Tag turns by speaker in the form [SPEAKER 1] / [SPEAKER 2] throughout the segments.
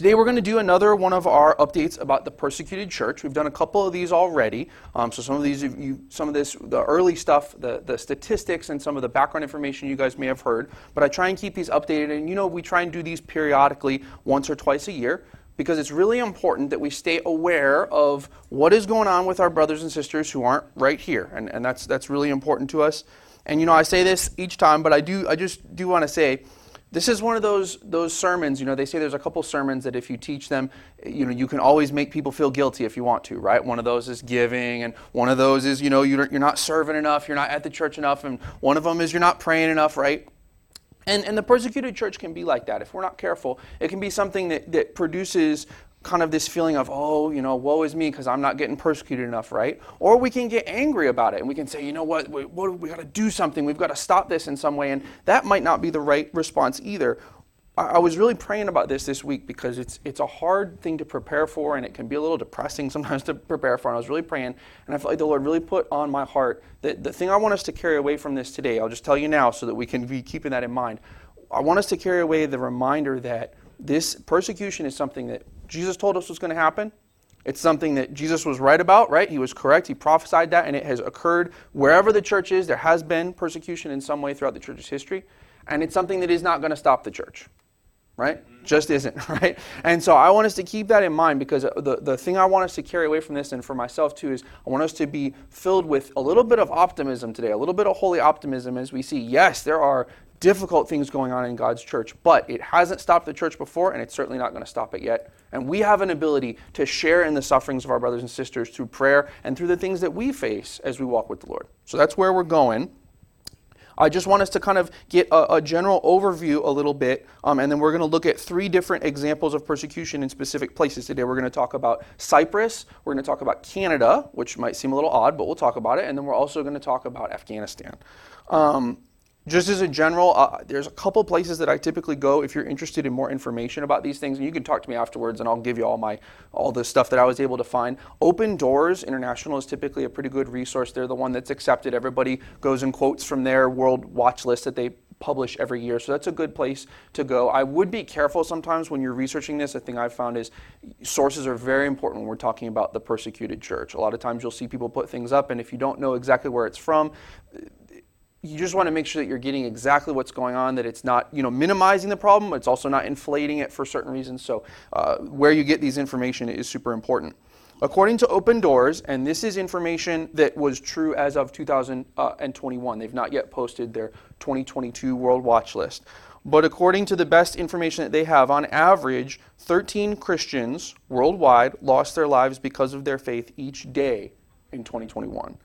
[SPEAKER 1] Today we're going to do another one of our updates about the persecuted church. We've done a couple of these already. Um, so some of these, you, some of this, the early stuff, the, the statistics and some of the background information you guys may have heard. But I try and keep these updated. And you know, we try and do these periodically once or twice a year because it's really important that we stay aware of what is going on with our brothers and sisters who aren't right here. And, and that's, that's really important to us. And you know, I say this each time, but I do, I just do want to say, this is one of those those sermons you know they say there's a couple sermons that if you teach them you know you can always make people feel guilty if you want to right? One of those is giving and one of those is you know you're, you're not serving enough you're not at the church enough and one of them is you're not praying enough right? And, and the persecuted church can be like that. If we're not careful it can be something that, that produces kind of this feeling of, oh, you know, woe is me because I'm not getting persecuted enough, right? Or we can get angry about it and we can say, you know what, we, we, we got to do something. We've got to stop this in some way. And that might not be the right response either. I, I was really praying about this this week because it's, it's a hard thing to prepare for and it can be a little depressing sometimes to prepare for. And I was really praying and I felt like the Lord really put on my heart that the thing I want us to carry away from this today, I'll just tell you now so that we can be keeping that in mind. I want us to carry away the reminder that this persecution is something that Jesus told us was going to happen. It's something that Jesus was right about, right? He was correct. He prophesied that, and it has occurred wherever the church is. There has been persecution in some way throughout the church's history, and it's something that is not going to stop the church, right? Just isn't, right? And so I want us to keep that in mind because the, the thing I want us to carry away from this, and for myself too, is I want us to be filled with a little bit of optimism today, a little bit of holy optimism as we see, yes, there are difficult things going on in God's church, but it hasn't stopped the church before, and it's certainly not going to stop it yet. And we have an ability to share in the sufferings of our brothers and sisters through prayer and through the things that we face as we walk with the Lord. So that's where we're going. I just want us to kind of get a, a general overview a little bit, um, and then we're going to look at three different examples of persecution in specific places today. We're going to talk about Cyprus, we're going to talk about Canada, which might seem a little odd, but we'll talk about it, and then we're also going to talk about Afghanistan. Um, just as a general, uh, there's a couple places that I typically go if you're interested in more information about these things, and you can talk to me afterwards, and I'll give you all my all the stuff that I was able to find. Open Doors International is typically a pretty good resource. They're the one that's accepted. Everybody goes and quotes from their world watch list that they publish every year, so that's a good place to go. I would be careful sometimes when you're researching this. A thing I've found is sources are very important when we're talking about the persecuted church. A lot of times you'll see people put things up, and if you don't know exactly where it's from, you just want to make sure that you're getting exactly what's going on, that it's not, you know, minimizing the problem, it's also not inflating it for certain reasons. So, uh, where you get these information is super important. According to Open Doors, and this is information that was true as of 2021, they've not yet posted their 2022 World Watch List. But according to the best information that they have, on average, 13 Christians worldwide lost their lives because of their faith each day in 2021.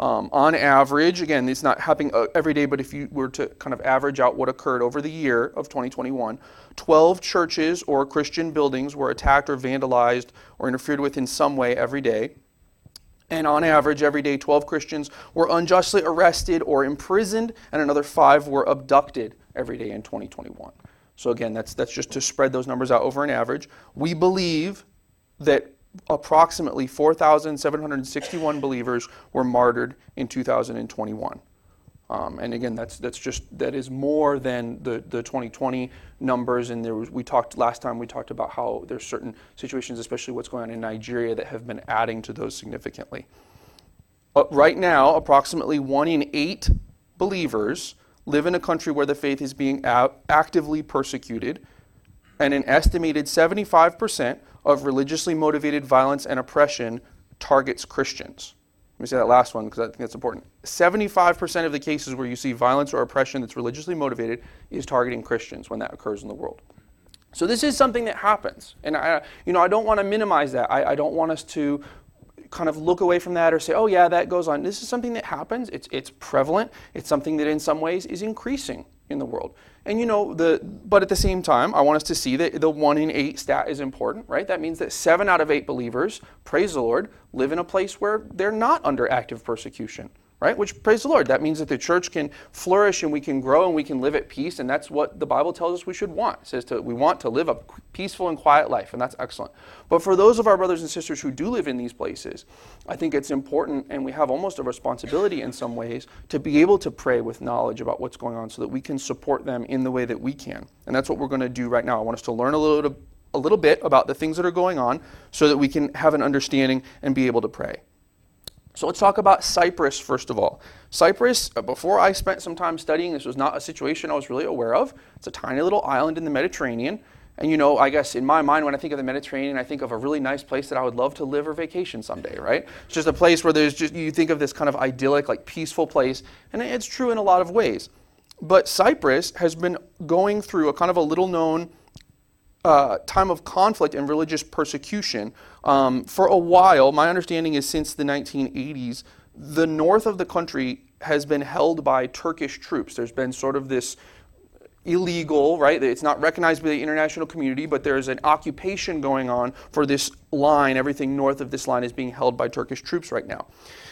[SPEAKER 1] Um, on average, again, it's not happening uh, every day, but if you were to kind of average out what occurred over the year of 2021, 12 churches or Christian buildings were attacked or vandalized or interfered with in some way every day. And on average, every day, 12 Christians were unjustly arrested or imprisoned, and another five were abducted every day in 2021. So, again, that's, that's just to spread those numbers out over an average. We believe that approximately 4,761 believers were martyred in 2021. Um, and again, that's that's just that is more than the, the 2020 numbers. And there was, we talked last time we talked about how there's certain situations, especially what's going on in Nigeria, that have been adding to those significantly. Uh, right now, approximately one in eight believers live in a country where the faith is being a- actively persecuted, and an estimated 75 percent of religiously motivated violence and oppression targets Christians. Let me say that last one because I think that's important. 75% of the cases where you see violence or oppression that's religiously motivated is targeting Christians when that occurs in the world. So this is something that happens. And I, you know, I don't want to minimize that. I, I don't want us to kind of look away from that or say, oh, yeah, that goes on. This is something that happens. It's, it's prevalent. It's something that in some ways is increasing in the world. And you know, the but at the same time, I want us to see that the one in eight stat is important, right? That means that seven out of eight believers, praise the Lord, live in a place where they're not under active persecution right? Which, praise the Lord, that means that the church can flourish and we can grow and we can live at peace, and that's what the Bible tells us we should want. It says to, we want to live a peaceful and quiet life, and that's excellent. But for those of our brothers and sisters who do live in these places, I think it's important, and we have almost a responsibility in some ways, to be able to pray with knowledge about what's going on so that we can support them in the way that we can. And that's what we're going to do right now. I want us to learn a little a little bit about the things that are going on so that we can have an understanding and be able to pray. So let's talk about Cyprus first of all. Cyprus, uh, before I spent some time studying, this was not a situation I was really aware of. It's a tiny little island in the Mediterranean. And you know, I guess in my mind, when I think of the Mediterranean, I think of a really nice place that I would love to live or vacation someday, right? It's just a place where there's just, you think of this kind of idyllic, like peaceful place. And it's true in a lot of ways. But Cyprus has been going through a kind of a little known uh, time of conflict and religious persecution um, for a while. My understanding is since the 1980s, the north of the country has been held by Turkish troops. There's been sort of this illegal, right? It's not recognized by the international community, but there's an occupation going on for this line. Everything north of this line is being held by Turkish troops right now.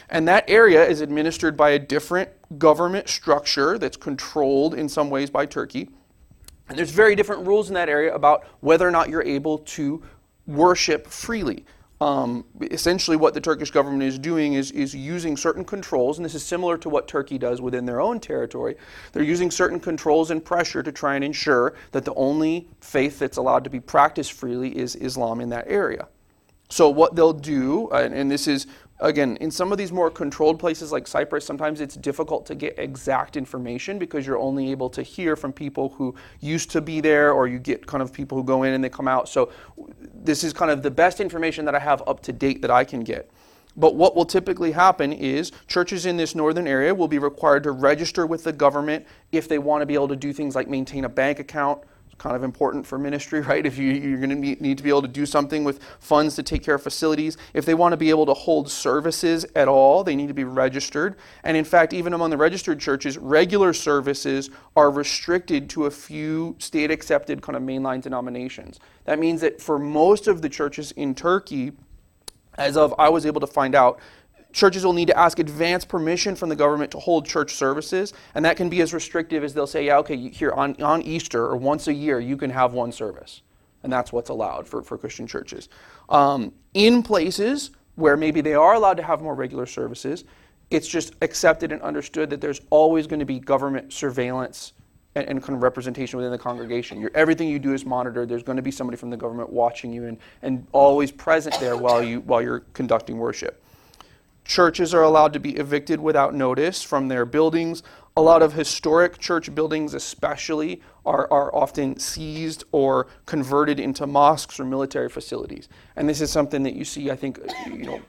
[SPEAKER 1] And that area is administered by a different government structure that's controlled in some ways by Turkey. And there's very different rules in that area about whether or not you're able to worship freely. Um, essentially, what the Turkish government is doing is, is using certain controls, and this is similar to what Turkey does within their own territory. They're using certain controls and pressure to try and ensure that the only faith that's allowed to be practiced freely is Islam in that area. So, what they'll do, and, and this is again, in some of these more controlled places like Cyprus, sometimes it's difficult to get exact information because you're only able to hear from people who used to be there, or you get kind of people who go in and they come out. So, this is kind of the best information that I have up to date that I can get. But what will typically happen is churches in this northern area will be required to register with the government if they want to be able to do things like maintain a bank account, kind of important for ministry, right? If you, you're going to need to be able to do something with funds to take care of facilities. If they want to be able to hold services at all, they need to be registered. And in fact, even among the registered churches, regular services are restricted to a few state accepted kind of mainline denominations. That means that for most of the churches in Turkey, as of I was able to find out, churches will need to ask advance permission from the government to hold church services, and that can be as restrictive as they'll say, yeah, okay, here on, on Easter or once a year, you can have one service. And that's what's allowed for, for Christian churches. Um, in places where maybe they are allowed to have more regular services, it's just accepted and understood that there's always going to be government surveillance and, and, kind of representation within the congregation. Everything you do is monitored. There's going to be somebody from the government watching you and, and always present there while, you, while you're conducting worship. Churches are allowed to be evicted without notice from their buildings. A lot of historic church buildings, especially, are, are often seized or converted into mosques or military facilities. And this is something that you see, I think, you know,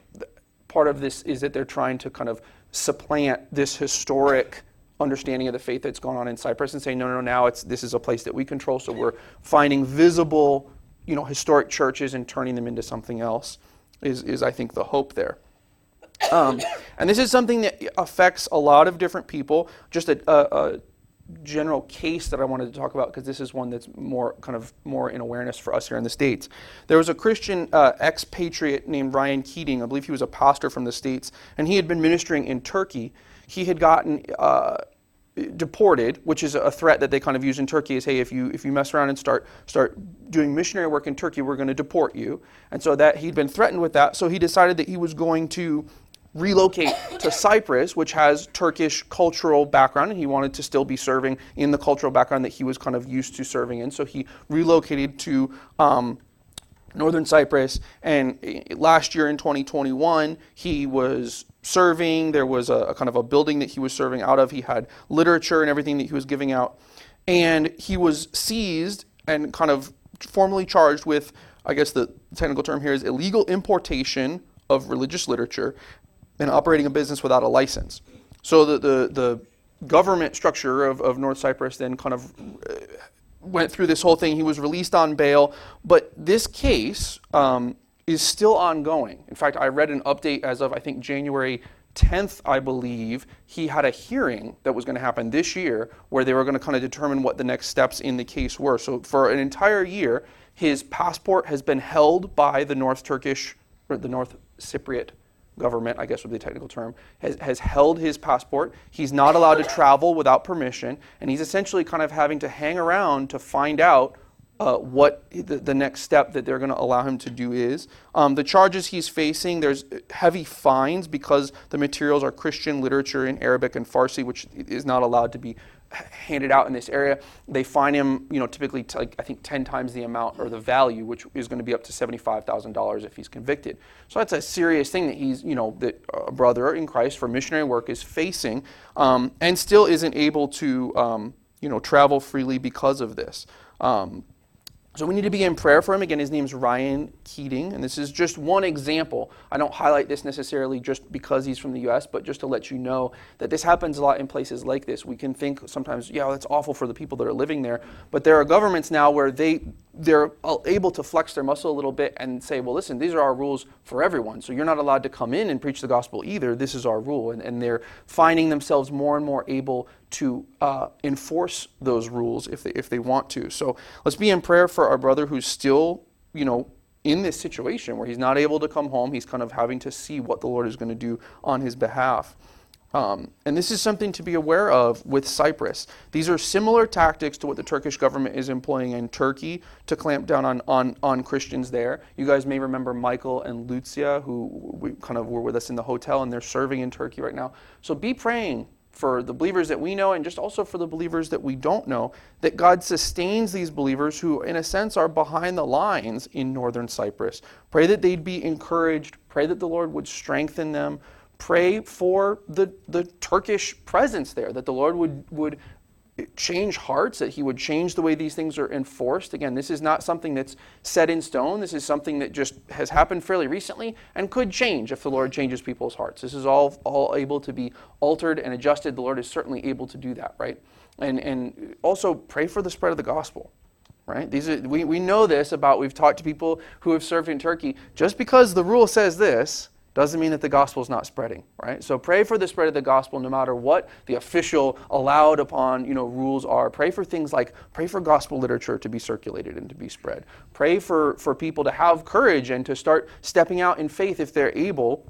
[SPEAKER 1] part of this is that they're trying to kind of supplant this historic understanding of the faith that's gone on in Cyprus and say, no, no, no, now it's, this is a place that we control, so we're finding visible, you know, historic churches and turning them into something else, is, is I think, the hope there. Um, and this is something that affects a lot of different people. Just a, a, a general case that I wanted to talk about because this is one that's more kind of more in awareness for us here in the states. There was a Christian uh, expatriate named Ryan Keating. I believe he was a pastor from the states, and he had been ministering in Turkey. He had gotten uh, deported, which is a threat that they kind of use in Turkey. Is hey, if you if you mess around and start start doing missionary work in Turkey, we're going to deport you. And so that he'd been threatened with that. So he decided that he was going to relocate to Cyprus, which has Turkish cultural background, and he wanted to still be serving in the cultural background that he was kind of used to serving in. So he relocated to um, northern Cyprus, and last year in 2021, he was serving. There was a, a kind of a building that he was serving out of. He had literature and everything that he was giving out, and he was seized and kind of formally charged with, I guess the technical term here is illegal importation of religious literature and operating a business without a license. So the, the, the government structure of, of North Cyprus then kind of uh, went through this whole thing. He was released on bail, but this case um, is still ongoing. In fact, I read an update as of, I think, January 10th, I believe, he had a hearing that was going to happen this year where they were going to kind of determine what the next steps in the case were. So for an entire year, his passport has been held by the North Turkish, or the North Cypriot government, I guess would be the technical term, has, has held his passport. He's not allowed to travel without permission, and he's essentially kind of having to hang around to find out uh, what the, the, next step that they're going to allow him to do is. Um, the charges he's facing, there's heavy fines because the materials are Christian literature in Arabic and Farsi, which is not allowed to be handed out in this area. They fine him, you know, typically t- like I think 10 times the amount or the value, which is going to be up to $75,000 if he's convicted. So that's a serious thing that he's, you know, that a brother in Christ for missionary work is facing um, and still isn't able to, um, you know, travel freely because of this. Um, so we need to be in prayer for him. Again, his name's Ryan Keating, and this is just one example. I don't highlight this necessarily just because he's from the U.S., but just to let you know that this happens a lot in places like this. We can think sometimes, yeah, that's awful for the people that are living there, but there are governments now where they they're able to flex their muscle a little bit and say, well, listen, these are our rules for everyone. So you're not allowed to come in and preach the gospel either. This is our rule. And, and they're finding themselves more and more able to uh, enforce those rules if they, if they want to. So let's be in prayer for our brother who's still, you know, in this situation where he's not able to come home. He's kind of having to see what the Lord is going to do on his behalf. Um, and this is something to be aware of with Cyprus. These are similar tactics to what the Turkish government is employing in Turkey to clamp down on, on, on Christians there. You guys may remember Michael and Lucia, who we kind of were with us in the hotel, and they're serving in Turkey right now. So be praying for the believers that we know and just also for the believers that we don't know, that God sustains these believers who, in a sense, are behind the lines in northern Cyprus. Pray that they'd be encouraged. Pray that the Lord would strengthen them pray for the, the Turkish presence there, that the Lord would, would change hearts, that He would change the way these things are enforced. Again, this is not something that's set in stone. This is something that just has happened fairly recently and could change if the Lord changes people's hearts. This is all, all able to be altered and adjusted. The Lord is certainly able to do that, right? And, and also pray for the spread of the gospel right? These are, we, we know this about, we've talked to people who have served in Turkey. Just because the rule says this doesn't mean that the gospel is not spreading, right? So pray for the spread of the gospel no matter what the official allowed upon, you know, rules are. Pray for things like pray for gospel literature to be circulated and to be spread. Pray for, for people to have courage and to start stepping out in faith if they're able.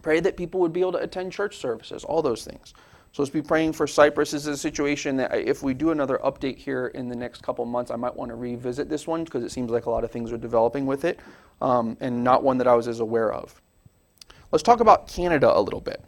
[SPEAKER 1] Pray that people would be able to attend church services, all those things. So let's be praying for Cyprus. This is a situation that if we do another update here in the next couple months, I might want to revisit this one because it seems like a lot of things are developing with it um, and not one that I was as aware of. Let's talk about Canada a little bit.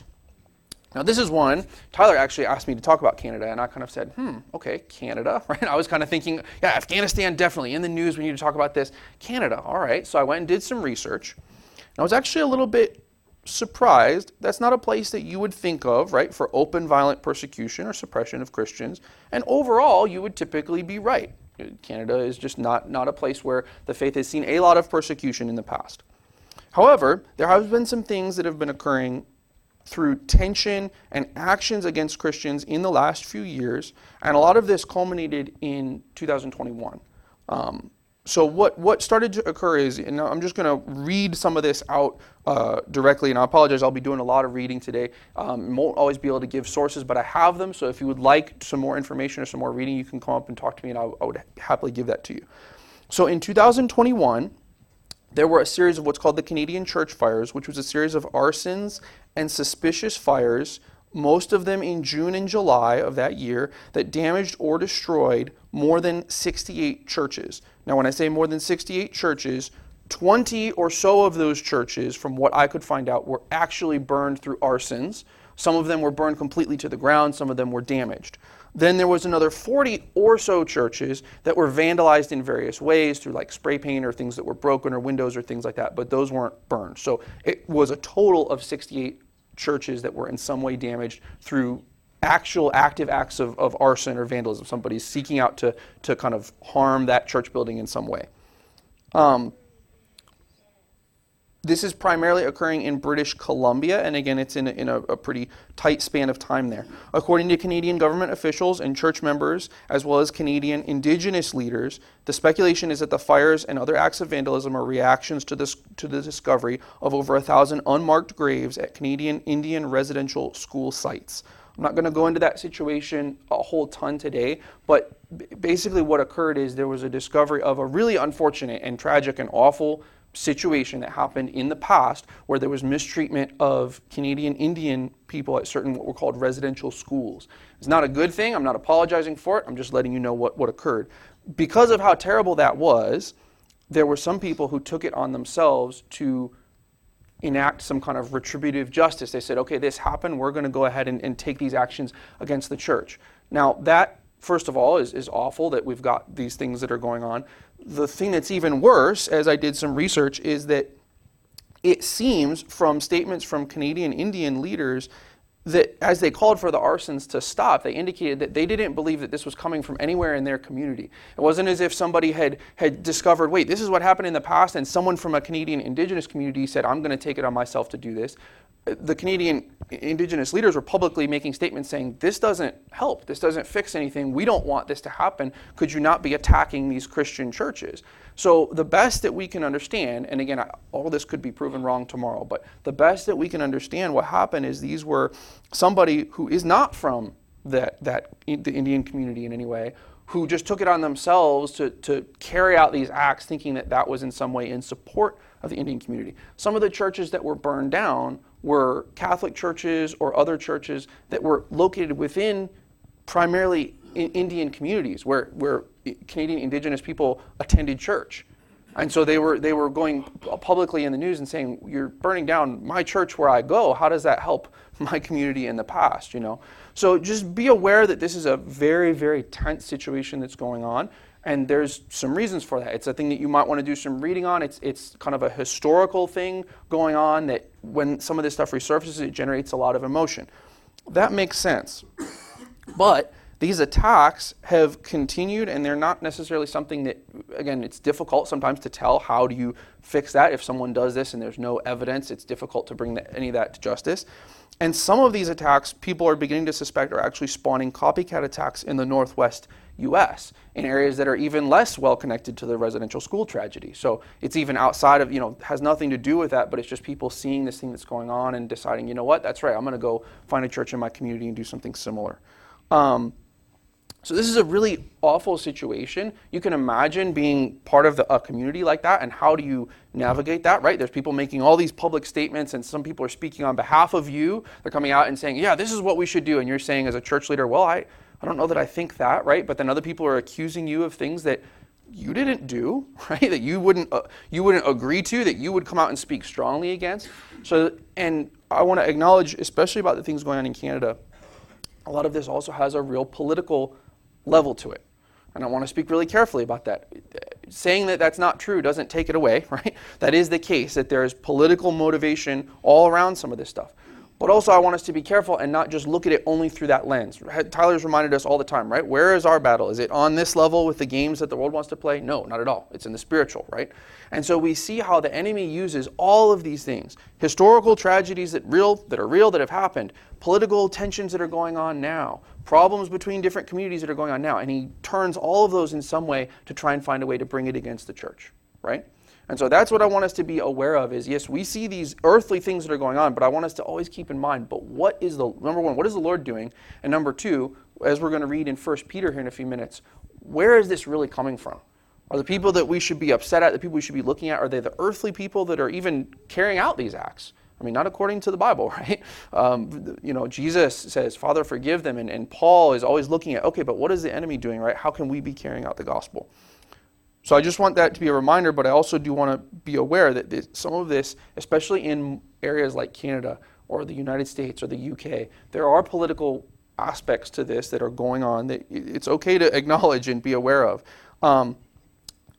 [SPEAKER 1] Now, this is one. Tyler actually asked me to talk about Canada, and I kind of said, hmm, okay, Canada, right? I was kind of thinking, yeah, Afghanistan, definitely. In the news, we need to talk about this. Canada, all right. So I went and did some research. And I was actually a little bit surprised. That's not a place that you would think of, right, for open violent persecution or suppression of Christians. And overall, you would typically be right. Canada is just not, not a place where the faith has seen a lot of persecution in the past. However, there have been some things that have been occurring through tension and actions against Christians in the last few years, and a lot of this culminated in 2021. Um, so what, what started to occur is, and I'm just going to read some of this out uh, directly, and I apologize, I'll be doing a lot of reading today. Um, won't always be able to give sources, but I have them, so if you would like some more information or some more reading, you can come up and talk to me, and I, I would happily give that to you. So in 2021, there were a series of what's called the Canadian church fires, which was a series of arsons and suspicious fires, most of them in June and July of that year, that damaged or destroyed more than 68 churches. Now, when I say more than 68 churches, 20 or so of those churches, from what I could find out, were actually burned through arsons. Some of them were burned completely to the ground, some of them were damaged. Then there was another 40 or so churches that were vandalized in various ways through like spray paint or things that were broken or windows or things like that, but those weren't burned. So it was a total of 68 churches that were in some way damaged through actual active acts of, of arson or vandalism. Somebody's seeking out to, to kind of harm that church building in some way. Um, this is primarily occurring in British Columbia, and again, it's in, a, in a, a, pretty tight span of time there. According to Canadian government officials and church members, as well as Canadian Indigenous leaders, the speculation is that the fires and other acts of vandalism are reactions to, this, to the discovery of over a thousand unmarked graves at Canadian Indian residential school sites. I'm not going to go into that situation a whole ton today, but basically what occurred is there was a discovery of a really unfortunate and tragic and awful situation that happened in the past where there was mistreatment of Canadian Indian people at certain what were called residential schools. It's not a good thing. I'm not apologizing for it. I'm just letting you know what, what occurred. Because of how terrible that was, there were some people who took it on themselves to enact some kind of retributive justice. They said, okay, this happened. We're going to go ahead and, and take these actions against the church. Now, that, first of all, is, is awful that we've got these things that are going on. The thing that's even worse, as I did some research, is that it seems from statements from Canadian Indian leaders that as they called for the arsons to stop, they indicated that they didn't believe that this was coming from anywhere in their community. It wasn't as if somebody had, had discovered, wait, this is what happened in the past, and someone from a Canadian Indigenous community said, I'm going to take it on myself to do this the Canadian Indigenous leaders were publicly making statements saying, This doesn't help. This doesn't fix anything. We don't want this to happen. Could you not be attacking these Christian churches? So, the best that we can understand, and again, all this could be proven wrong tomorrow, but the best that we can understand what happened is these were somebody who is not from that, that the Indian community in any way, who just took it on themselves to, to carry out these acts thinking that that was in some way in support of the Indian community. Some of the churches that were burned down were Catholic churches or other churches that were located within primarily in Indian communities where, where Canadian Indigenous people attended church. And so they were, they were going publicly in the news and saying, You're burning down my church where I go. How does that help my community in the past? You know? So just be aware that this is a very, very tense situation that's going on. And there's some reasons for that. It's a thing that you might want to do some reading on. It's, it's kind of a historical thing going on that when some of this stuff resurfaces, it generates a lot of emotion. That makes sense. But these attacks have continued, and they're not necessarily something that, again, it's difficult sometimes to tell how do you fix that. If someone does this and there's no evidence, it's difficult to bring any of that to justice. And some of these attacks, people are beginning to suspect, are actually spawning copycat attacks in the Northwest US in areas that are even less well connected to the residential school tragedy. So it's even outside of, you know, has nothing to do with that, but it's just people seeing this thing that's going on and deciding, you know what, that's right, I'm going to go find a church in my community and do something similar. Um, so this is a really awful situation. You can imagine being part of the, a community like that, and how do you navigate that? Right? There's people making all these public statements, and some people are speaking on behalf of you. They're coming out and saying, "Yeah, this is what we should do," and you're saying as a church leader, "Well, I, I don't know that I think that, right? But then other people are accusing you of things that you didn't do, right? That you wouldn't uh, you wouldn't agree to, that you would come out and speak strongly against. So, and I want to acknowledge, especially about the things going on in Canada, a lot of this also has a real political level to it. And I want to speak really carefully about that. Saying that that's not true doesn't take it away, right? That is the case, that there is political motivation all around some of this stuff. But also, I want us to be careful and not just look at it only through that lens. Tyler's reminded us all the time, right? Where is our battle? Is it on this level with the games that the world wants to play? No, not at all. It's in the spiritual, right? And so we see how the enemy uses all of these things historical tragedies that, real, that are real, that have happened, political tensions that are going on now, problems between different communities that are going on now. And he turns all of those in some way to try and find a way to bring it against the church, right? And so that's what I want us to be aware of is yes, we see these earthly things that are going on, but I want us to always keep in mind, but what is the number one, what is the Lord doing? And number two, as we're going to read in 1 Peter here in a few minutes, where is this really coming from? Are the people that we should be upset at, the people we should be looking at, are they the earthly people that are even carrying out these acts? I mean, not according to the Bible, right? Um, you know, Jesus says, Father, forgive them. And, and Paul is always looking at, okay, but what is the enemy doing, right? How can we be carrying out the gospel? So I just want that to be a reminder, but I also do want to be aware that this, some of this, especially in areas like Canada or the United States or the UK, there are political aspects to this that are going on that it's okay to acknowledge and be aware of. Um,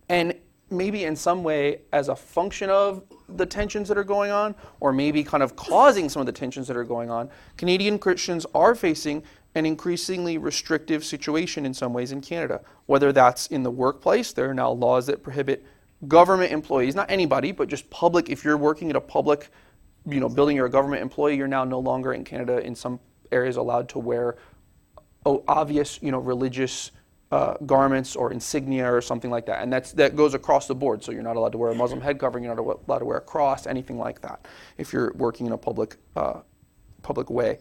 [SPEAKER 1] and maybe in some way, as a function of the tensions that are going on, or maybe kind of causing some of the tensions that are going on, Canadian Christians are facing an increasingly restrictive situation in some ways in Canada. Whether that's in the workplace, there are now laws that prohibit government employees, not anybody, but just public, if you're working at a public, you know, building, you're a government employee, you're now no longer in Canada in some areas allowed to wear oh, obvious, you know, religious uh, garments or insignia or something like that. And that's, that goes across the board. So you're not allowed to wear a Muslim head covering, you're not allowed to wear a cross, anything like that, if you're working in a public, uh, public way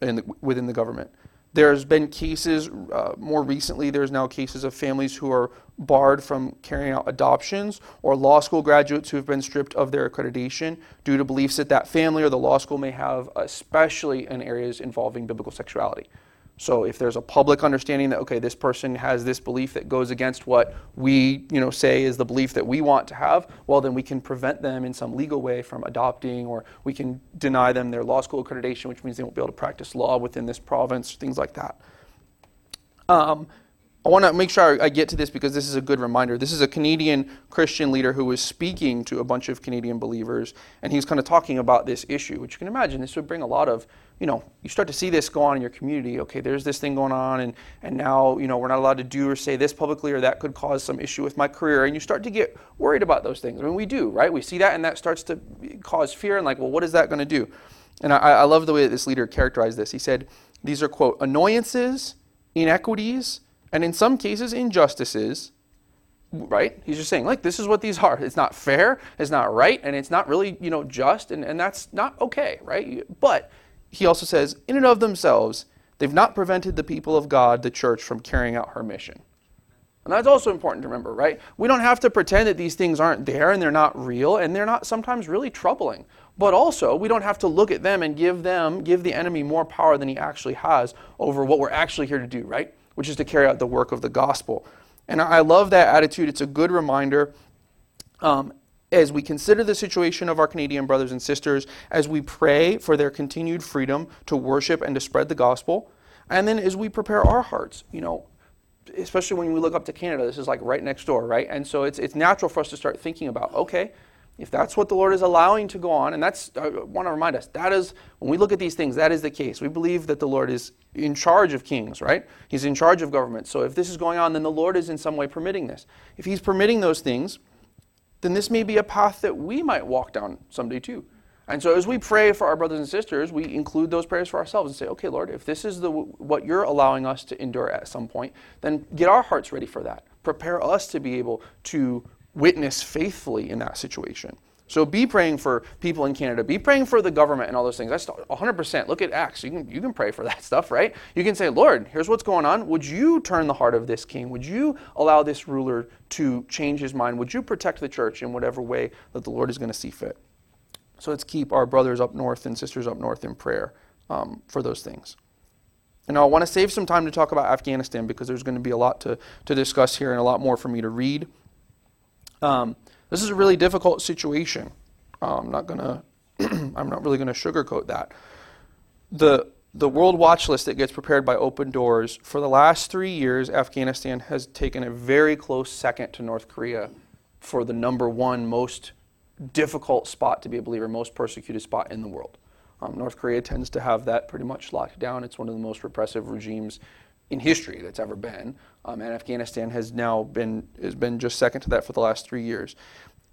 [SPEAKER 1] in the, within the government. There's been cases, uh, more recently, there's now cases of families who are barred from carrying out adoptions or law school graduates who have been stripped of their accreditation due to beliefs that that family or the law school may have, especially in areas involving biblical sexuality. So if there's a public understanding that okay, this person has this belief that goes against what we, you know, say is the belief that we want to have, well then we can prevent them in some legal way from adopting or we can deny them their law school accreditation, which means they won't be able to practice law within this province, things like that. Um, I want to make sure I get to this because this is a good reminder. This is a Canadian Christian leader who was speaking to a bunch of Canadian believers, and he's kind of talking about this issue, which you can imagine this would bring a lot of, you know, you start to see this go on in your community. Okay, there's this thing going on, and, and now, you know, we're not allowed to do or say this publicly, or that could cause some issue with my career, and you start to get worried about those things. I mean, we do, right? We see that, and that starts to cause fear, and like, well, what is that going to do? And I, I love the way that this leader characterized this. He said, these are, quote, annoyances, inequities, and in some cases, injustices, right? He's just saying, like, this is what these are. It's not fair, it's not right, and it's not really, you know, just, and, and that's not okay, right? But he also says, in and of themselves, they've not prevented the people of God, the church, from carrying out her mission. And that's also important to remember, right? We don't have to pretend that these things aren't there and they're not real and they're not sometimes really troubling. But also, we don't have to look at them and give them, give the enemy more power than he actually has over what we're actually here to do, right? Which is to carry out the work of the gospel. And I love that attitude. It's a good reminder um, as we consider the situation of our Canadian brothers and sisters, as we pray for their continued freedom to worship and to spread the gospel, and then as we prepare our hearts, you know, especially when we look up to Canada, this is like right next door, right? And so it's, it's natural for us to start thinking about, okay, if that's what the Lord is allowing to go on, and that's, uh, I want to remind us, that is, when we look at these things, that is the case. We believe that the Lord is in charge of kings, right? He's in charge of government. So if this is going on, then the Lord is in some way permitting this. If He's permitting those things, then this may be a path that we might walk down someday too. And so as we pray for our brothers and sisters, we include those prayers for ourselves and say, okay, Lord, if this is the, what you're allowing us to endure at some point, then get our hearts ready for that. Prepare us to be able to witness faithfully in that situation. So be praying for people in Canada. Be praying for the government and all those things. That's 100%. Look at Acts. You can, you can pray for that stuff, right? You can say, Lord, here's what's going on. Would you turn the heart of this king? Would you allow this ruler to change his mind? Would you protect the church in whatever way that the Lord is going to see fit? So let's keep our brothers up north and sisters up north in prayer um, for those things. And I want to save some time to talk about Afghanistan because there's going to be a lot to, to discuss here and a lot more for me to read. Um, this is a really difficult situation. Uh, I'm not gonna. I'm not really to sugarcoat that. The the World Watch List that gets prepared by Open Doors for the last three years, Afghanistan has taken a very close second to North Korea for the number one most difficult spot to be a believer, most persecuted spot in the world. Um, North Korea tends to have that pretty much locked down. It's one of the most repressive regimes in history that's ever been. Um, and Afghanistan has now been has been just second to that for the last three years.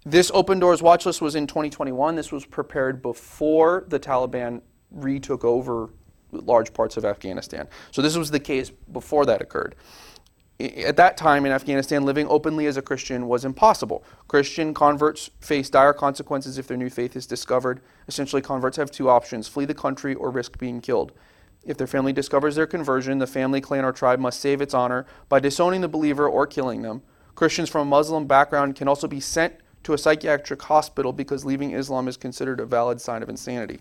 [SPEAKER 1] This Open Doors watch list was in 2021. This was prepared before the Taliban retook over large parts of Afghanistan. So this was the case before that occurred. At that time in Afghanistan, living openly as a Christian was impossible. Christian converts face dire consequences if their new faith is discovered. Essentially, converts have two options flee the country or risk being killed. If their family discovers their conversion, the family, clan, or tribe must save its honor by disowning the believer or killing them. Christians from a Muslim background can also be sent to a psychiatric hospital because leaving Islam is considered a valid sign of insanity.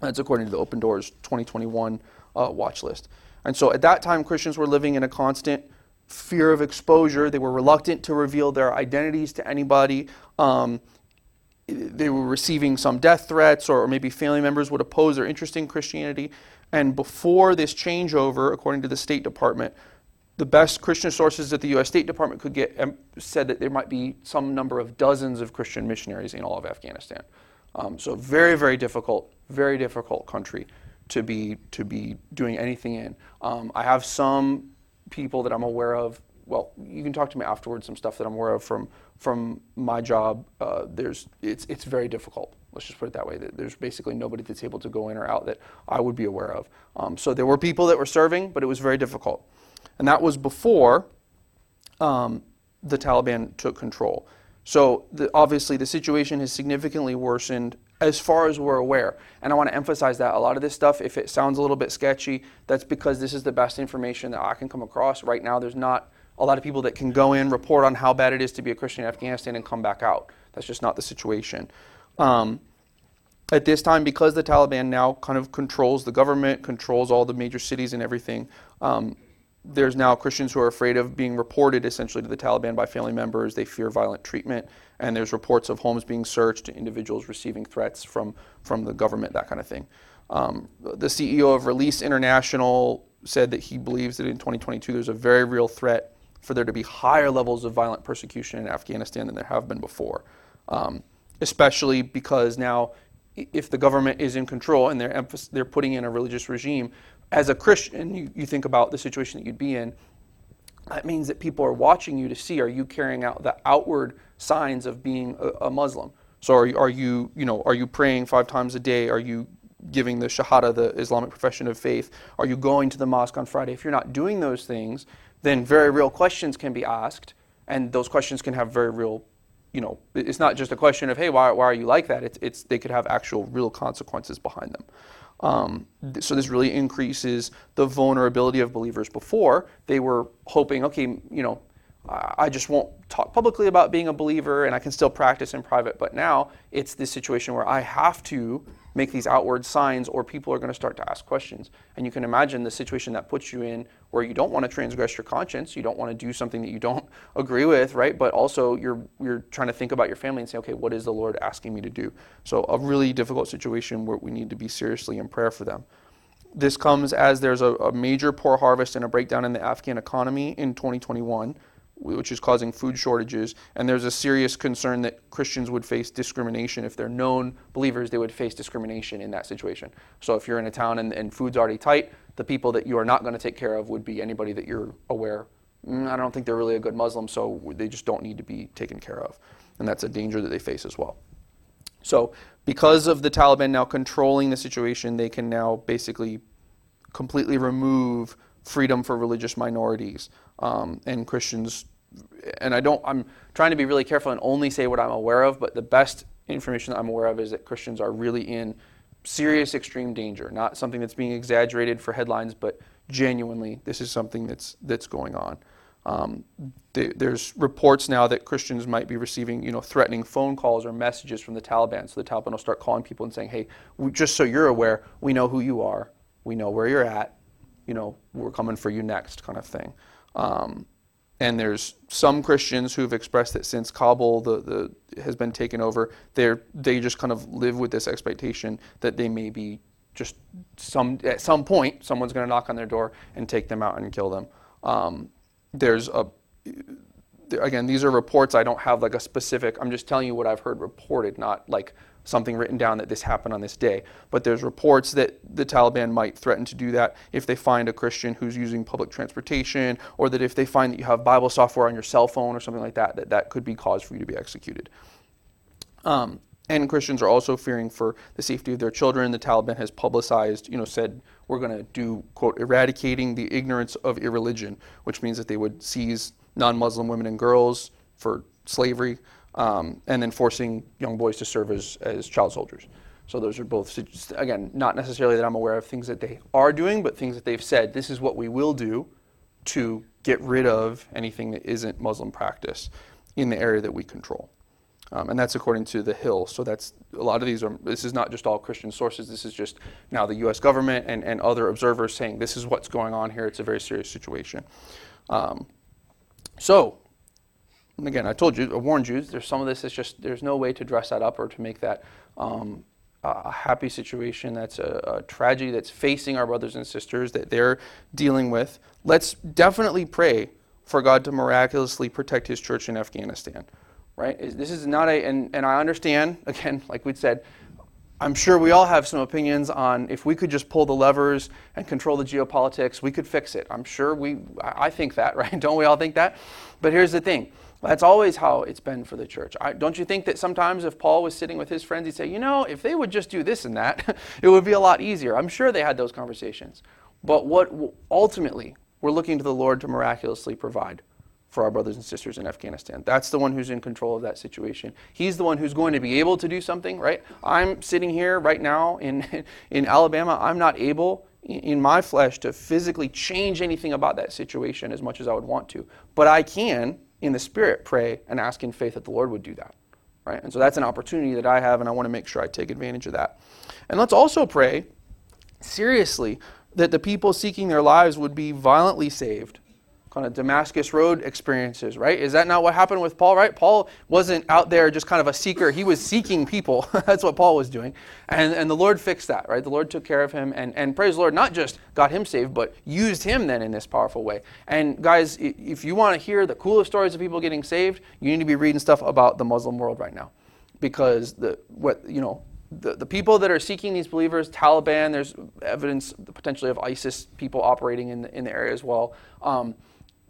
[SPEAKER 1] That's according to the Open Doors 2021 uh, watch list. And so at that time, Christians were living in a constant fear of exposure. They were reluctant to reveal their identities to anybody. Um, they were receiving some death threats, or maybe family members would oppose their interest in Christianity. And before this changeover, according to the State Department, the best Christian sources that the U.S. State Department could get said that there might be some number of dozens of Christian missionaries in all of Afghanistan. Um, so very, very difficult, very difficult country to be to be doing anything in. Um, I have some people that I'm aware of. Well, you can talk to me afterwards. Some stuff that I'm aware of from from my job. Uh, there's it's it's very difficult. Let's just put it that way. There's basically nobody that's able to go in or out that I would be aware of. Um, so there were people that were serving, but it was very difficult. And that was before um, the Taliban took control. So the, obviously the situation has significantly worsened as far as we're aware. And I want to emphasize that a lot of this stuff, if it sounds a little bit sketchy, that's because this is the best information that I can come across. Right now, there's not a lot of people that can go in, report on how bad it is to be a Christian in Afghanistan, and come back out. That's just not the situation. Um, at this time, because the Taliban now kind of controls the government, controls all the major cities and everything, um, there's now Christians who are afraid of being reported essentially to the Taliban by family members. They fear violent treatment, and there's reports of homes being searched, individuals receiving threats from, from the government, that kind of thing. Um, the CEO of Release International said that he believes that in 2022 there's a very real threat for there to be higher levels of violent persecution in Afghanistan than there have been before. Um, especially because now, if the government is in control and they're, emph- they're putting in a religious regime, as a Christian, you, you think about the situation that you'd be in, that means that people are watching you to see are you carrying out the outward signs of being a, a Muslim. So are, are you, you know, are you praying five times a day? Are you giving the Shahada, the Islamic profession of faith? Are you going to the mosque on Friday? If you're not doing those things, then very real questions can be asked, and those questions can have very real, you know, it's not just a question of, hey, why, why are you like that? It's, it's, they could have actual real consequences behind them. Um, so this really increases the vulnerability of believers. Before, they were hoping, okay, you know, I just won't talk publicly about being a believer and I can still practice in private. But now it's this situation where I have to make these outward signs or people are going to start to ask questions. And you can imagine the situation that puts you in where you don't want to transgress your conscience, you don't want to do something that you don't agree with, right? But also you're you're trying to think about your family and say, okay, what is the Lord asking me to do? So a really difficult situation where we need to be seriously in prayer for them. This comes as there's a, a major poor harvest and a breakdown in the Afghan economy in 2021 which is causing food shortages. And there's a serious concern that Christians would face discrimination. If they're known believers, they would face discrimination in that situation. So if you're in a town and, and food's already tight, the people that you are not going to take care of would be anybody that you're aware. Mm, I don't think they're really a good Muslim, so they just don't need to be taken care of. And that's a danger that they face as well. So, because of the Taliban now controlling the situation, they can now basically completely remove freedom for religious minorities. Um, and Christians and I don't, I'm trying to be really careful and only say what I'm aware of, but the best information that I'm aware of is that Christians are really in serious extreme danger, not something that's being exaggerated for headlines, but genuinely this is something that's, that's going on. Um, th- there's reports now that Christians might be receiving, you know, threatening phone calls or messages from the Taliban. So the Taliban will start calling people and saying, "Hey, we, just so you're aware, we know who you are, we know where you're at, you know, we're coming for you next," kind of thing. Um, and there's some Christians who've expressed that since Kabul the, the, has been taken over, they they just kind of live with this expectation that they may be just some at some point someone's going to knock on their door and take them out and kill them. Um, there's a again these are reports. I don't have like a specific. I'm just telling you what I've heard reported, not like something written down that this happened on this day. But there's reports that the Taliban might threaten to do that if they find a Christian who's using public transportation, or that if they find that you have Bible software on your cell phone or something like that, that that could be cause for you to be executed. Um, and Christians are also fearing for the safety of their children. The Taliban has publicized, you know, said we're going to do quote eradicating the ignorance of irreligion, which means that they would seize non-Muslim women and girls for slavery um, and then forcing young boys to serve as, as child soldiers. So those are both, again, not necessarily that I'm aware of things that they are doing, but things that they've said, this is what we will do to get rid of anything that isn't Muslim practice in the area that we control. Um, and that's according to the Hill. So that's a lot of these are. This is not just all Christian sources. This is just now the U.S. government and, and other observers saying this is what's going on here. It's a very serious situation. Um, so and again, I told you, I warned you, there's some of this is just, there's no way to dress that up or to make that um, a happy situation. That's a, a, tragedy that's facing our brothers and sisters that they're dealing with. Let's definitely pray for God to miraculously protect His church in Afghanistan. Right? This is not a, and, and I understand, again, like we said, I'm sure we all have some opinions on if we could just pull the levers and control the geopolitics, we could fix it. I'm sure we, I think that, right? Don't we all think that? But here's the thing that's always how it's been for the church. I, don't you think that sometimes if Paul was sitting with his friends, he'd say, you know, if they would just do this and that, it would be a lot easier. I'm sure they had those conversations. But what ultimately, we're looking to the Lord to miraculously provide for our brothers and sisters in Afghanistan. That's the one who's in control of that situation. He's the one who's going to be able to do something, right? I'm sitting here right now in, in Alabama. I'm not able in my flesh to physically change anything about that situation as much as I would want to. But I can in the Spirit pray and ask in faith that the Lord would do that. Right? And so that's an opportunity that I have, and I want to make sure I take advantage of that. And let's also pray seriously that the people seeking their lives would be violently saved kind of Damascus Road experiences, right? Is that not what happened with Paul, right? Paul wasn't out there just kind of a seeker. He was seeking people. That's what Paul was doing. And, and the Lord fixed that, right? The Lord took care of him and, and praise the Lord, not just got him saved, but used him then in this powerful way. And guys, if you want to hear the coolest stories of people getting saved, you need to be reading stuff about the Muslim world right now. Because the what you know, the, the people that are seeking these believers, Taliban, there's evidence potentially of ISIS people operating in the, in the area as well. Um,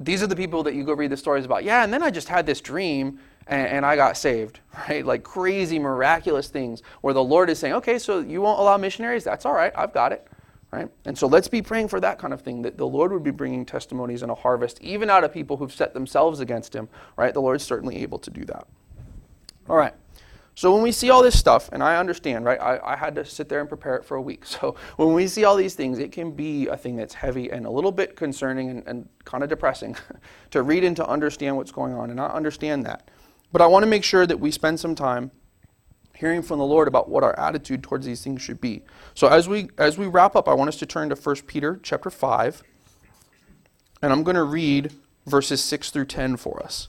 [SPEAKER 1] these are the people that you go read the stories about. Yeah, and then I just had this dream and, and, I got saved, right? Like crazy, miraculous things where the Lord is saying, okay, so you won't allow missionaries? That's all right, I've got it, right? And so let's be praying for that kind of thing, that the Lord would be bringing testimonies and a harvest, even out of people who've set themselves against Him, right? The Lord's certainly able to do that. All right. So when we see all this stuff, and I understand, right? I, I, had to sit there and prepare it for a week. So when we see all these things, it can be a thing that's heavy and a little bit concerning and, and kind of depressing to read and to understand what's going on. And I understand that. But I want to make sure that we spend some time hearing from the Lord about what our attitude towards these things should be. So as we as we wrap up, I want us to turn to 1 Peter chapter 5. And I'm going to read verses 6 through 10 for us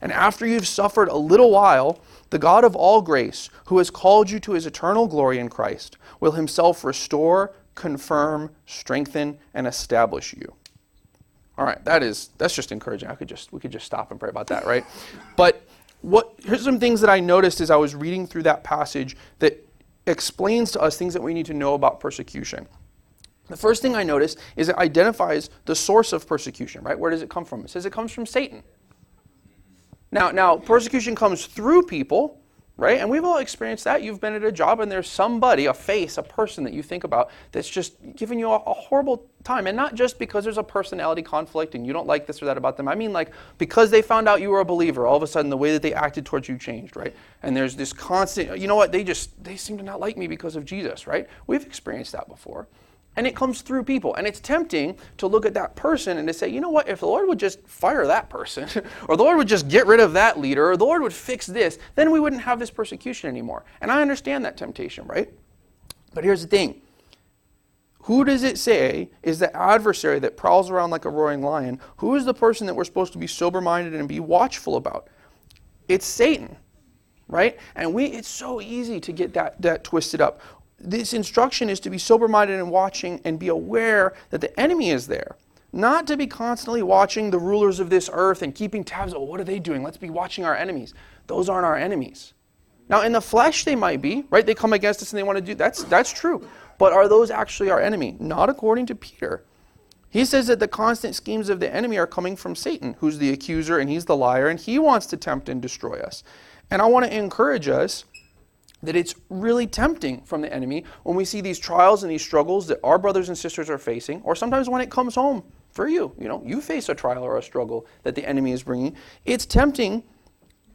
[SPEAKER 1] And after you've suffered a little while, the God of all grace, who has called you to his eternal glory in Christ, will himself restore, confirm, strengthen, and establish you. All right, that is that's just encouraging. I could just we could just stop and pray about that, right? But what here's some things that I noticed as I was reading through that passage that explains to us things that we need to know about persecution. The first thing I noticed is it identifies the source of persecution, right? Where does it come from? It says it comes from Satan. Now, now persecution comes through people, right? And we've all experienced that. You've been at a job and there's somebody, a face, a person that you think about that's just giving you a, a, horrible time. And not just because there's a personality conflict and you don't like this or that about them. I mean, like, because they found out you were a believer, all of a sudden the way that they acted towards you changed, right? And there's this constant, you know what, they just, they seem to not like me because of Jesus, right? We've experienced that before. And it comes through people. And it's tempting to look at that person and to say, you know what, if the Lord would just fire that person, or the Lord would just get rid of that leader, or the Lord would fix this, then we wouldn't have this persecution anymore. And I understand that temptation, right? But here's the thing who does it say is the adversary that prowls around like a roaring lion? Who is the person that we're supposed to be sober minded and be watchful about? It's Satan, right? And we it's so easy to get that, that twisted up this instruction is to be sober minded and watching and be aware that the enemy is there. Not to be constantly watching the rulers of this earth and keeping tabs. Oh, what are they doing? Let's be watching our enemies. Those aren't our enemies. Now, in the flesh, they might be, right? They come against us and they want to do that's that's true. But are those actually our enemy? Not according to Peter. He says that the constant schemes of the enemy are coming from Satan, who's the accuser and he's the liar, and he wants to tempt and destroy us. And I want to encourage us that it's really tempting from the enemy when we see these trials and these struggles that our brothers and sisters are facing, or sometimes when it comes home for you. You know, you face a trial or a struggle that the enemy is bringing. It's tempting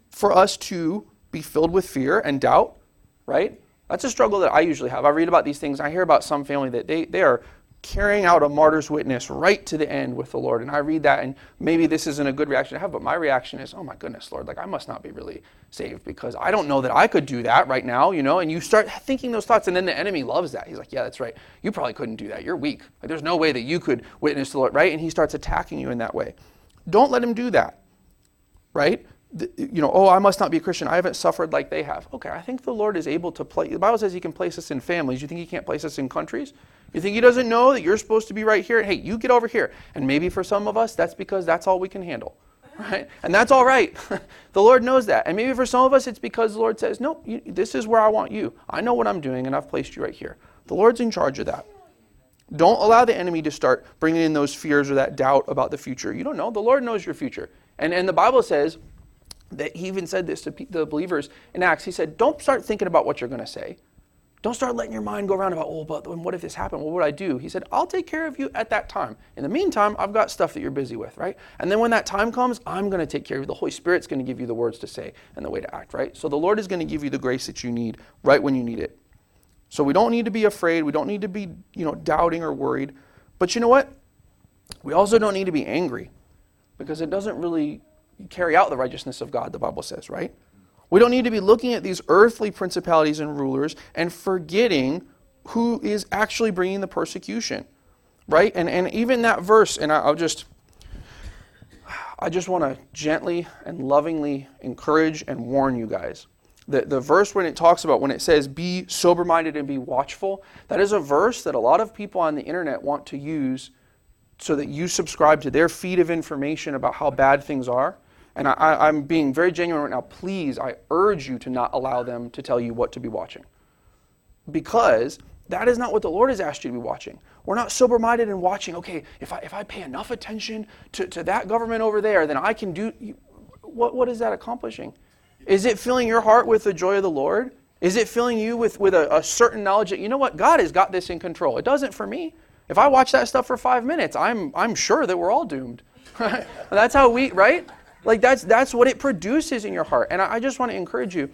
[SPEAKER 1] for us to be filled with fear and doubt, right? That's a struggle that I usually have. I read about these things. I hear about some family that they, they are carrying out a martyr's witness right to the end with the Lord. And I read that, and maybe this isn't a good reaction to have, but my reaction is, oh my goodness, Lord, like I must not be really saved because I don't know that I could do that right now, you know? And you start thinking those thoughts, and then the enemy loves that. He's like, yeah, that's right. You probably couldn't do that. You're weak. Like, there's no way that you could witness the Lord, right? And he starts attacking you in that way. Don't let him do that, right? You know, oh, I must not be a Christian. I haven't suffered like they have. Okay, I think the Lord is able to place. The Bible says He can place us in families. You think He can't place us in countries? You think He doesn't know that you're supposed to be right here? Hey, you get over here. And maybe for some of us, that's because that's all we can handle, right? And that's all right. the Lord knows that. And maybe for some of us, it's because the Lord says, nope, you, this is where I want you. I know what I'm doing, and I've placed you right here. The Lord's in charge of that. Don't allow the enemy to start bringing in those fears or that doubt about the future. You don't know. The Lord knows your future. And, and the Bible says, that he even said this to the believers in Acts. He said, Don't start thinking about what you're going to say. Don't start letting your mind go around about, oh, but what if this happened? What would I do? He said, I'll take care of you at that time. In the meantime, I've got stuff that you're busy with, right? And then when that time comes, I'm going to take care of you. The Holy Spirit's going to give you the words to say and the way to act, right? So the Lord is going to give you the grace that you need right when you need it. So we don't need to be afraid. We don't need to be, you know, doubting or worried. But you know what? We also don't need to be angry because it doesn't really carry out the righteousness of God, the Bible says, right? We don't need to be looking at these earthly principalities and rulers and forgetting who is actually bringing the persecution, right? And, and even that verse, and I'll just, I just want to gently and lovingly encourage and warn you guys. The, the verse when it talks about, when it says, be sober minded and be watchful, that is a verse that a lot of people on the internet want to use so that you subscribe to their feed of information about how bad things are. And I, am being very genuine right now. Please, I urge you to not allow them to tell you what to be watching. Because that is not what the Lord has asked you to be watching. We're not sober minded and watching, okay, if I, if I pay enough attention to, to that government over there, then I can do. What, what is that accomplishing? Is it filling your heart with the joy of the Lord? Is it filling you with, with a, a certain knowledge that, you know what, God has got this in control? It doesn't for me. If I watch that stuff for five minutes, I'm, I'm sure that we're all doomed. That's how we, right? Like that's that's what it produces in your heart. And I, I just want to encourage you,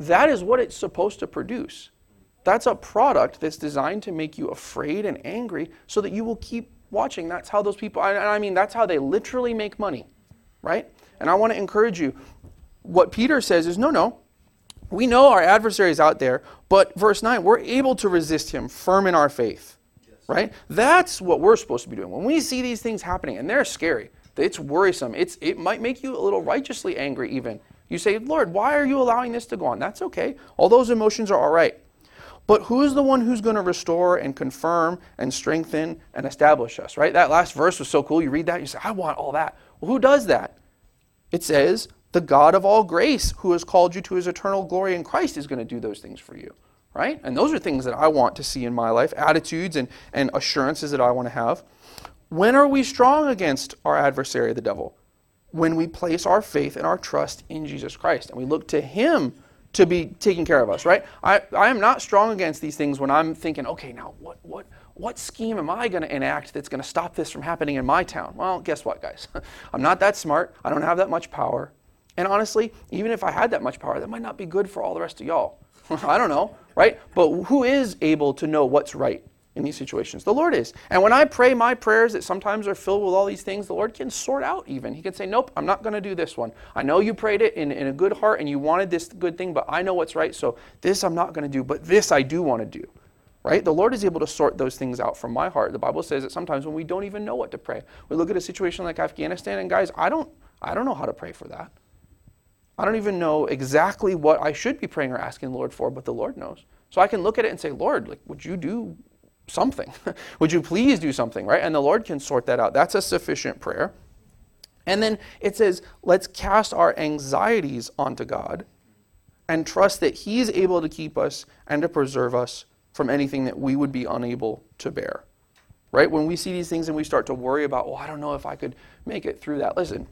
[SPEAKER 1] that is what it's supposed to produce. That's a product that's designed to make you afraid and angry so that you will keep watching. That's how those people, and I mean, that's how they literally make money, right? And I want to encourage you. What Peter says is no, no. We know our adversary is out there, but verse 9, we're able to resist him firm in our faith, right? That's what we're supposed to be doing. When we see these things happening, and they're scary, it's worrisome. It's, it might make you a little righteously angry, even. You say, Lord, why are you allowing this to go on? That's okay. All those emotions are all right. But who's the one who's going to restore and confirm and strengthen and establish us, right? That last verse was so cool. You read that, you say, I want all that. Well, who does that? It says, the God of all grace, who has called you to his eternal glory in Christ, is going to do those things for you, right? And those are things that I want to see in my life, attitudes and, and assurances that I want to have. When are we strong against our adversary, the devil? When we place our faith and our trust in Jesus Christ and we look to Him to be taking care of us, right? I, I am not strong against these things when I'm thinking, okay, now what, what, what scheme am I going to enact that's going to stop this from happening in my town? Well, guess what, guys? I'm not that smart. I don't have that much power. And honestly, even if I had that much power, that might not be good for all the rest of y'all. I don't know, right? But who is able to know what's right in these situations. The Lord is. And when I pray my prayers that sometimes are filled with all these things, the Lord can sort out even. He can say, Nope, I'm not going to do this one. I know you prayed it in, in a good heart and you wanted this good thing, but I know what's right, so this I'm not going to do, but this I do want to do. Right? The Lord is able to sort those things out from my heart. The Bible says that sometimes when we don't even know what to pray, we look at a situation like Afghanistan, and guys, I don't, I don't know how to pray for that. I don't even know exactly what I should be praying or asking the Lord for, but the Lord knows. So I can look at it and say, Lord, like, would you do something. Would you please do something, right? And the Lord can sort that out. That's a sufficient prayer. And then it says, let's cast our anxieties onto God and trust that He's able to keep us and to preserve us from anything that we would be unable to bear. Right? When we see these things and we start to worry about, well, I don't know if I could make it through that. Listen,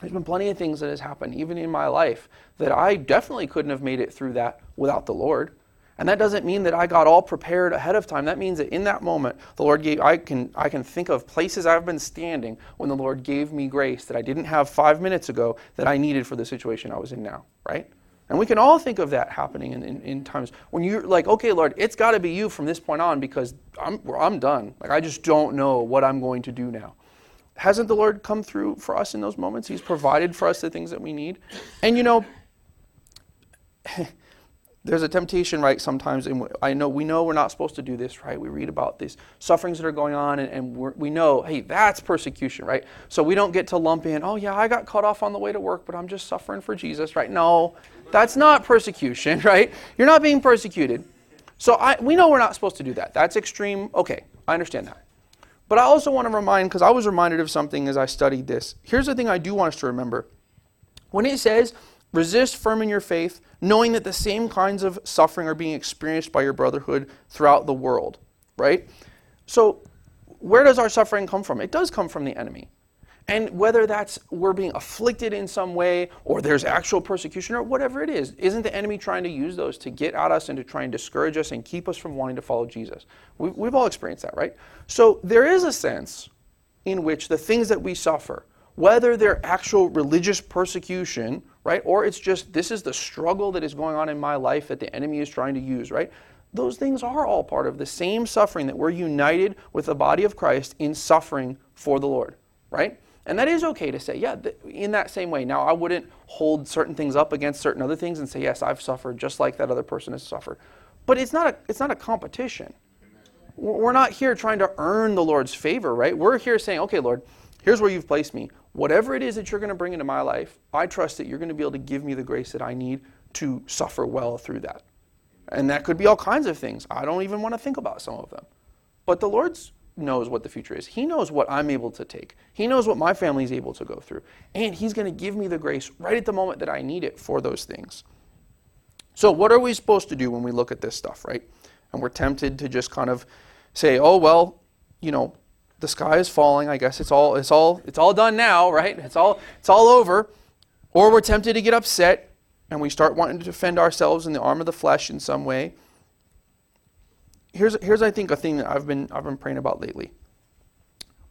[SPEAKER 1] there's been plenty of things that has happened, even in my life, that I definitely couldn't have made it through that without the Lord. And that doesn't mean that I got all prepared ahead of time. That means that in that moment, the Lord gave, I can, I can think of places I've been standing when the Lord gave me grace that I didn't have five minutes ago that I needed for the situation I was in now, right? And we can all think of that happening in, in, in times when you're like, okay, Lord, it's got to be you from this point on because I'm, I'm done. Like, I just don't know what I'm going to do now. Hasn't the Lord come through for us in those moments? He's provided for us the things that we need. And you know, there's a temptation, right? Sometimes, and I know we know we're not supposed to do this, right? We read about these sufferings that are going on, and, and we know, hey, that's persecution, right? So we don't get to lump in, oh yeah, I got cut off on the way to work, but I'm just suffering for Jesus, right? No, that's not persecution, right? You're not being persecuted. So I, we know we're not supposed to do that. That's extreme. Okay, I understand that. But I also want to remind, because I was reminded of something as I studied this. Here's the thing I do want us to remember. When it says Resist firm in your faith, knowing that the same kinds of suffering are being experienced by your brotherhood throughout the world, right? So, where does our suffering come from? It does come from the enemy. And whether that's we're being afflicted in some way or there's actual persecution or whatever it is, isn't the enemy trying to use those to get at us and to try and discourage us and keep us from wanting to follow Jesus? We've, we've all experienced that, right? So there is a sense in which the things that we suffer, whether they're actual religious persecution, right, or it's just this is the struggle that is going on in my life that the enemy is trying to use, right? Those things are all part of the same suffering that we're united with the body of Christ in suffering for the Lord, right? And that is okay to say, yeah, th- in that same way. Now, I wouldn't hold certain things up against certain other things and say, yes, I've suffered just like that other person has suffered. But it's not a, it's not a competition. We're not here trying to earn the Lord's favor, right? We're here saying, okay, Lord, here's where you've placed me. Whatever it is that you're going to bring into my life, I trust that you're going to be able to give me the grace that I need to suffer well through that. And that could be all kinds of things. I don't even want to think about some of them. But the Lord's knows what the future is. He knows what I'm able to take. He knows what my family is able to go through. And He's going to give me the grace right at the moment that I need it for those things. So, what are we supposed to do when we look at this stuff, right? And we're tempted to just kind of say, oh, well, you know, the sky is falling. I guess it's all, it's all, it's all done now, right? It's all, it's all over. Or we're tempted to get upset and we start wanting to defend ourselves in the arm of the flesh in some way. Here's, here's I think, a thing that I've been, I've been praying about lately.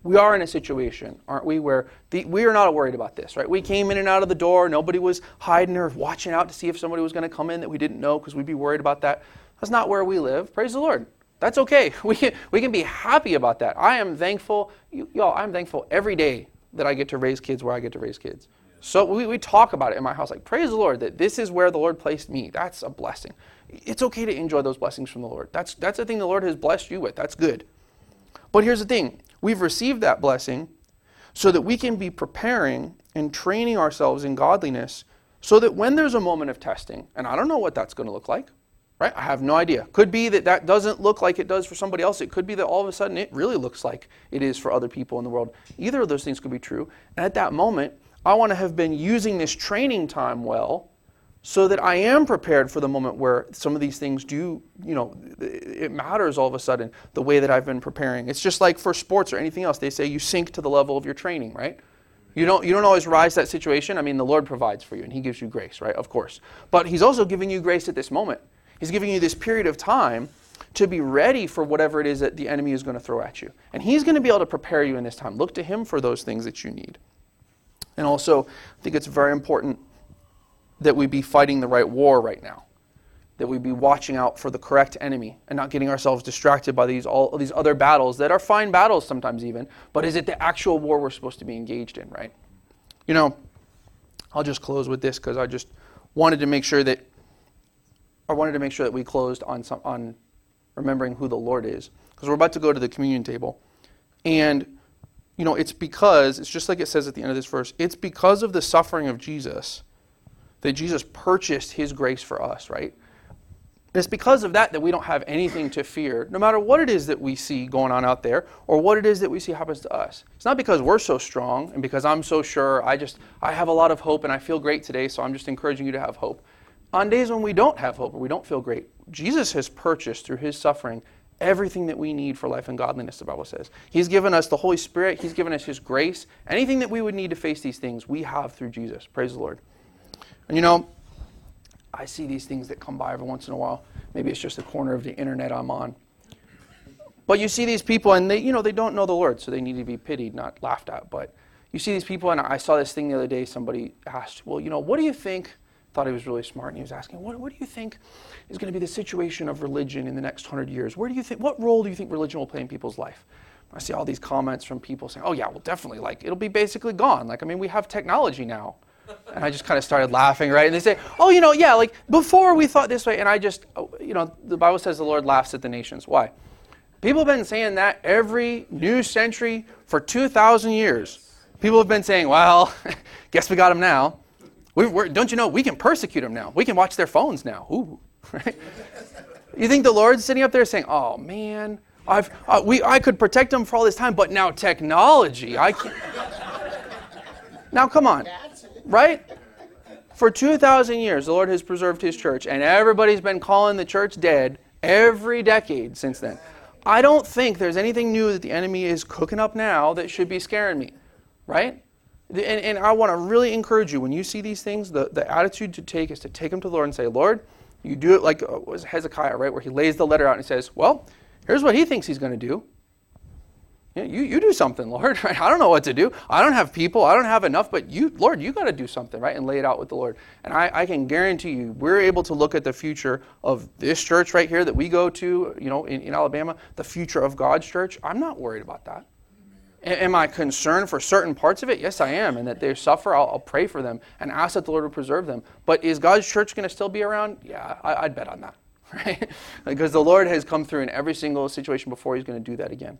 [SPEAKER 1] We are in a situation, aren't we, where the, we are not worried about this, right? We came in and out of the door. Nobody was hiding or watching out to see if somebody was going to come in that we didn't know because we'd be worried about that. That's not where we live. Praise the Lord. That's okay. We can, we can be happy about that. I am thankful, y'all, I'm thankful every day that I get to raise kids where I get to raise kids. So we, we talk about it in my house, like, praise the Lord that this is where the Lord placed me. That's a blessing. It's okay to enjoy those blessings from the Lord. That's, that's the thing the Lord has blessed you with. That's good. But here's the thing we've received that blessing so that we can be preparing and training ourselves in godliness so that when there's a moment of testing, and I don't know what that's going to look like, right? I have no idea. Could be that that doesn't look like it does for somebody else. It could be that all of a sudden it really looks like it is for other people in the world. Either of those things could be true. And at that moment, I want to have been using this training time well so that I am prepared for the moment where some of these things do, you know, it matters all of a sudden the way that I've been preparing. It's just like for sports or anything else. They say you sink to the level of your training, right? You don't, you don't always rise that situation. I mean, the Lord provides for you and He gives you grace, right? Of course. But He's also giving you grace at this moment. He's giving you this period of time to be ready for whatever it is that the enemy is going to throw at you. And He's going to be able to prepare you in this time. Look to Him for those things that you need. And also, I think it's very important that we be fighting the right war right now. That we be watching out for the correct enemy and not getting ourselves distracted by these all these other battles that are fine battles sometimes even, but is it the actual war we're supposed to be engaged in, right? You know, I'll just close with this because I just wanted to make sure that I wanted to make sure that we closed on some on remembering who the Lord is because we're about to go to the communion table. And you know, it's because, it's just like it says at the end of this verse, it's because of the suffering of Jesus that Jesus purchased his grace for us, right? It's because of that that we don't have anything to fear, no matter what it is that we see going on out there or what it is that we see happens to us. It's not because we're so strong and because I'm so sure. I just, I have a lot of hope and I feel great today, so I'm just encouraging you to have hope. On days when we don't have hope or we don't feel great, Jesus has purchased through his suffering everything that we need for life and godliness, the Bible says. He's given us the Holy Spirit, He's given us His grace. Anything that we would need to face these things, we have through Jesus. Praise the Lord. And you know, I see these things that come by every once in a while. Maybe it's just the corner of the internet I'm on. But you see these people, and they, you know, they don't know the Lord, so they need to be pitied, not laughed at. But you see these people, and I saw this thing the other day. Somebody asked, "Well, you know, what do you think?" Thought he was really smart, and he was asking, "What, what do you think is going to be the situation of religion in the next hundred years? Where do you think, what role do you think religion will play in people's life? I see all these comments from people saying, oh, yeah, well, definitely, like, it'll be basically gone. Like, I mean, we have technology now. And I just kind of started laughing, right? And they say, oh, you know, yeah, like, before we thought this way. And I just, oh, you know, the Bible says the Lord laughs at the nations. Why? People have been saying that every new century for 2,000 years. People have been saying, well, guess we got them now. We, don't you know, we can persecute them now. We can watch their phones now. Ooh. Right? You think the Lord's sitting up there saying, "Oh man, I've uh, we I could protect them for all this time, but now technology, I can't." now come on, right? For 2,000 years, the Lord has preserved His church, and everybody's been calling the church dead every decade since then. I don't think there's anything new that the enemy is cooking up now that should be scaring me right? And, and I want to really encourage you when you see these things, the, the attitude to take is to take them to the Lord and say, Lord, you do it like uh, was Hezekiah, right? Where he lays the letter out and says, Well, here's what he thinks he's going to do. You, you, you do something, Lord, right? I don't know what to do. I don't have people. I don't have enough, but you, Lord, you got to do something, right? And lay it out with the Lord. And I, I can guarantee you, we're able to look at the future of this church right here that we go to, you know, in, in Alabama, the future of God's church. I'm not worried about that. Am I concerned for certain parts of it? Yes, I am. And that they suffer, I'll, I'll, pray for them and ask that the Lord would preserve them. But is God's church going to still be around? Yeah, I, would bet on that, right? because the Lord has come through in every single situation before. He's going to do that again.